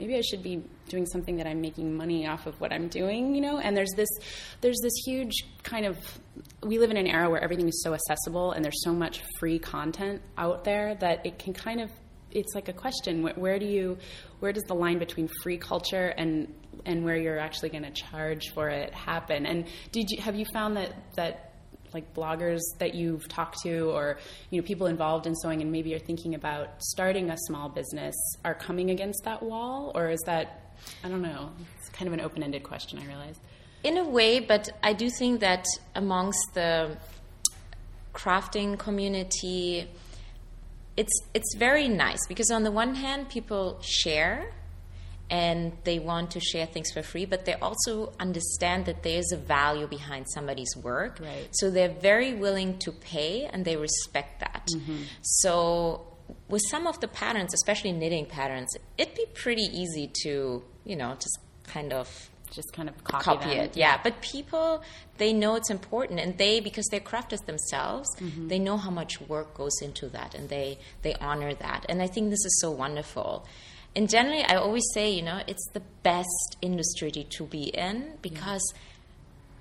maybe I should be doing something that I'm making money off of what I'm doing, you know? And there's this there's this huge kind of we live in an era where everything is so accessible and there's so much free content out there that it can kind of it's like a question where, do you where does the line between free culture and and where you're actually going to charge for it happen and did you have you found that that like bloggers that you've talked to or you know people involved in sewing and maybe you're thinking about starting a small business are coming against that wall? Or is that i don't know it's kind of an open-ended question i realize. In a way but i do think that amongst the crafting community it's it's very nice because on the one hand people share and they want to share things for free, but they also understand that there's a value behind somebody's work. Right. So they're very willing to pay and they respect that. Mm-hmm. So with some of the patterns, especially knitting patterns, it'd be pretty easy to, you know, just kind of just kind of copy, copy it. Yeah, but people they know it's important, and they because they're crafters themselves, Mm-hmm. they know how much work goes into that, and they they honor that. And I think this is so wonderful. And generally, I always say, you know, it's the best industry to be in because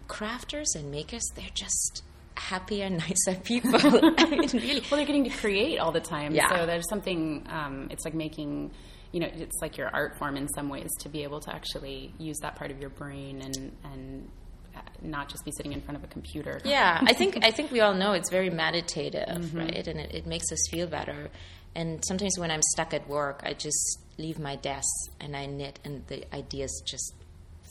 crafters and makers they're just happier, nicer people. I mean, really. Well, they're getting to create all the time. Yeah. So there's something. Um, it's like making. You know, it's like your art form in some ways to be able to actually use that part of your brain and and not just be sitting in front of a computer. Yeah, I think I think we all know it's very meditative, Mm-hmm. right? And it, it makes us feel better. And sometimes when I'm stuck at work, I just leave my desk and I knit, and the ideas just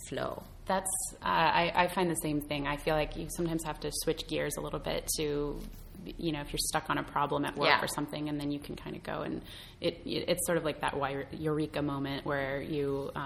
flow. That's. Uh, I, I find the same thing. I feel like you sometimes have to switch gears a little bit to, you know, if you're stuck on a problem at work Yeah. or something, and then you can kind of go and it. It's sort of like that eureka moment where you. Um,